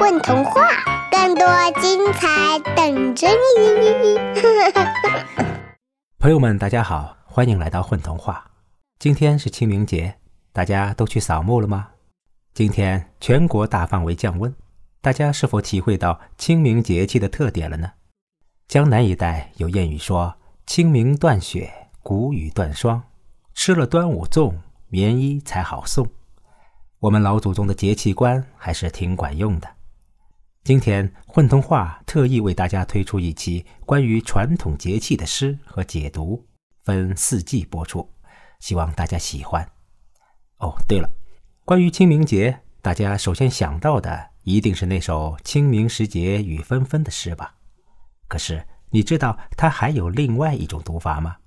混童话，更多精彩等着你！朋友们，大家好，欢迎来到混童话。今天是清明节，大家都去扫墓了吗？今天全国大范围降温，大家是否体会到清明节气的特点了呢？江南一带有谚语说：“清明断雪，谷雨断霜，吃了端午粽，棉衣才好送。”我们老祖宗的节气观还是挺管用的。今天混童话特意为大家推出一期关于传统节气的诗和解读，分四季播出，希望大家喜欢。哦，对了，关于清明节，大家首先想到的一定是那首“清明时节雨纷纷”的诗吧？可是你知道它还有另外一种读法吗？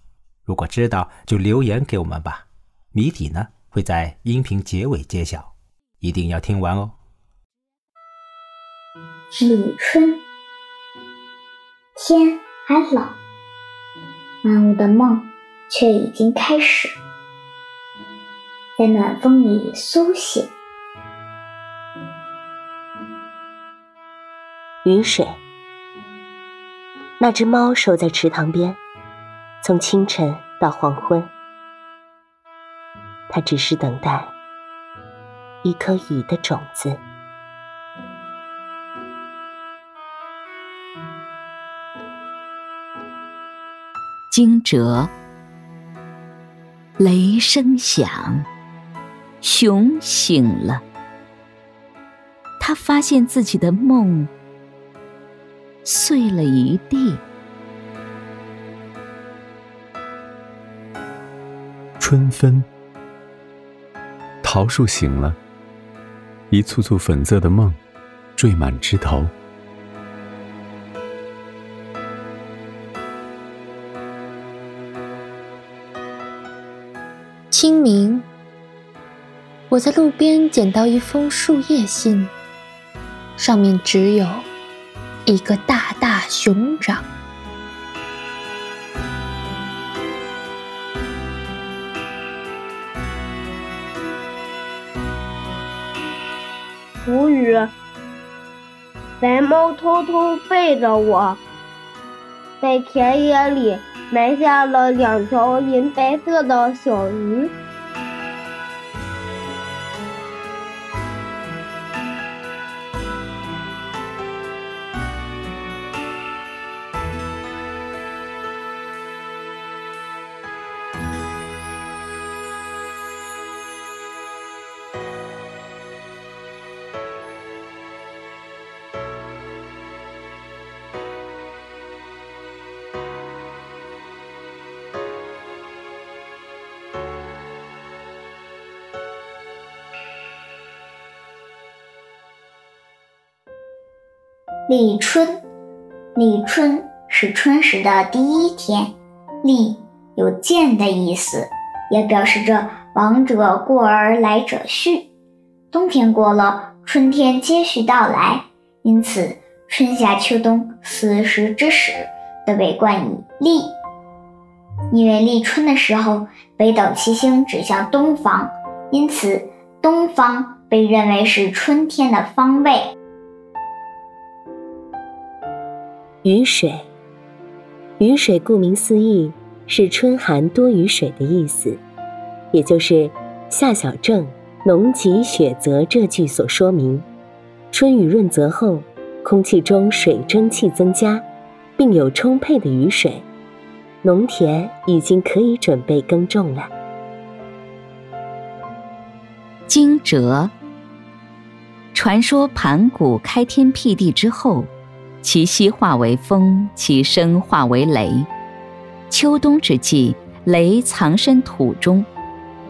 如果知道，就留言给我们吧。谜底呢会在音频结尾揭晓，一定要听完哦。立春，天还冷，万物的梦却已经开始，在暖风里苏醒。雨水，那只猫守在池塘边，从清晨到黄昏，它只是等待一颗雨的种子。惊蛰，雷声响，熊醒了。他发现自己的梦碎了一地。春分，桃树醒了，一簇簇粉色的梦缀满枝头。清明，我在路边捡到一封树叶信，上面只有一个大大熊掌。无语，白猫偷偷背着我，在田野里。埋下了两条银白色的小鱼。立春，立春是春时的第一天。立有见的意思，也表示着往者过而来者续。冬天过了，春天接续到来，因此春夏秋冬四时之始都被冠以立。因为立春的时候，北斗七星指向东方，因此东方被认为是春天的方位。雨水，雨水顾名思义是春寒多雨水的意思，也就是夏小正“农集雪泽”这句所说明。春雨润泽后，空气中水蒸气增加，并有充沛的雨水，农田已经可以准备耕种了。惊蛰，传说盘古开天辟地之后。其息化为风，其声化为雷。秋冬之际，雷藏身土中；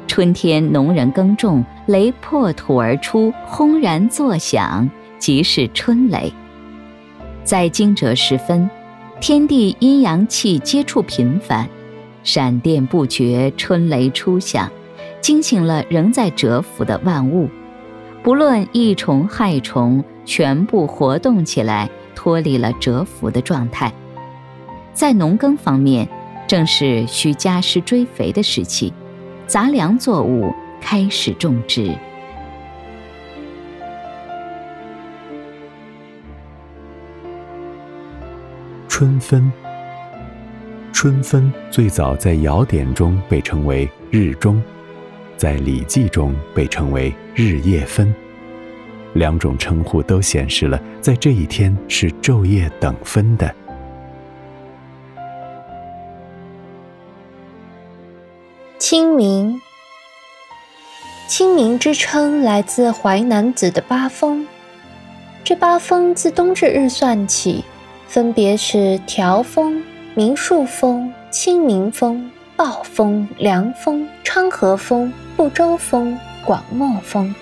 春天，农人耕种，雷破土而出，轰然作响，即是春雷。在惊蛰时分，天地阴阳气接触频繁，闪电不绝，春雷初响，惊醒了仍在蛰伏的万物，不论益虫害虫，全部活动起来。脱离了蛰伏的状态。在农耕方面正是需加施追肥的时期杂粮作物开始种植。春分。春分最早在尧典中被称为日中在礼记中被称为日夜分。两种称呼都显示了在这一天是昼夜等分的。清明，清明之称来自《淮南子》的八风。这八风自冬至日算起，分别是调风、明树风、清明风、暴风、凉风、昌河风、不周风、广漠风。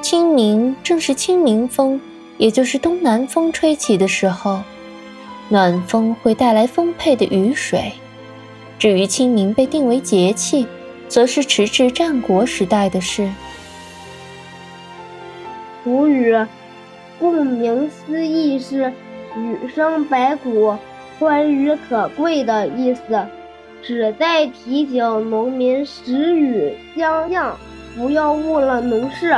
清明正是清明风，也就是东南风吹起的时候，暖风会带来丰沛的雨水。至于清明被定为节气，则是迟至战国时代的事。谷雨，顾名思义是雨生百谷、欢愉可贵的意思，旨在提醒农民时雨将降，不要误了农事。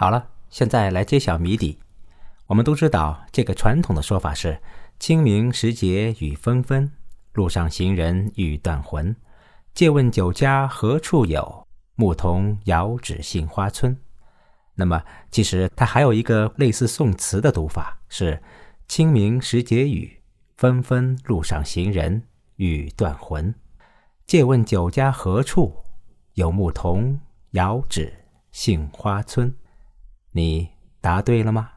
好了，现在来揭晓谜底。我们都知道，这个传统的说法是：清明时节雨纷纷，路上行人欲断魂。借问酒家何处有？牧童遥指杏花村。那么，其实它还有一个类似宋词的读法，是：清明时节雨纷纷，路上行人欲断魂。借问酒家何处有？牧童遥指杏花村。你答对了吗？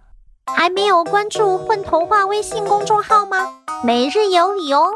还没有关注“混童话”微信公众号吗？每日有礼哦！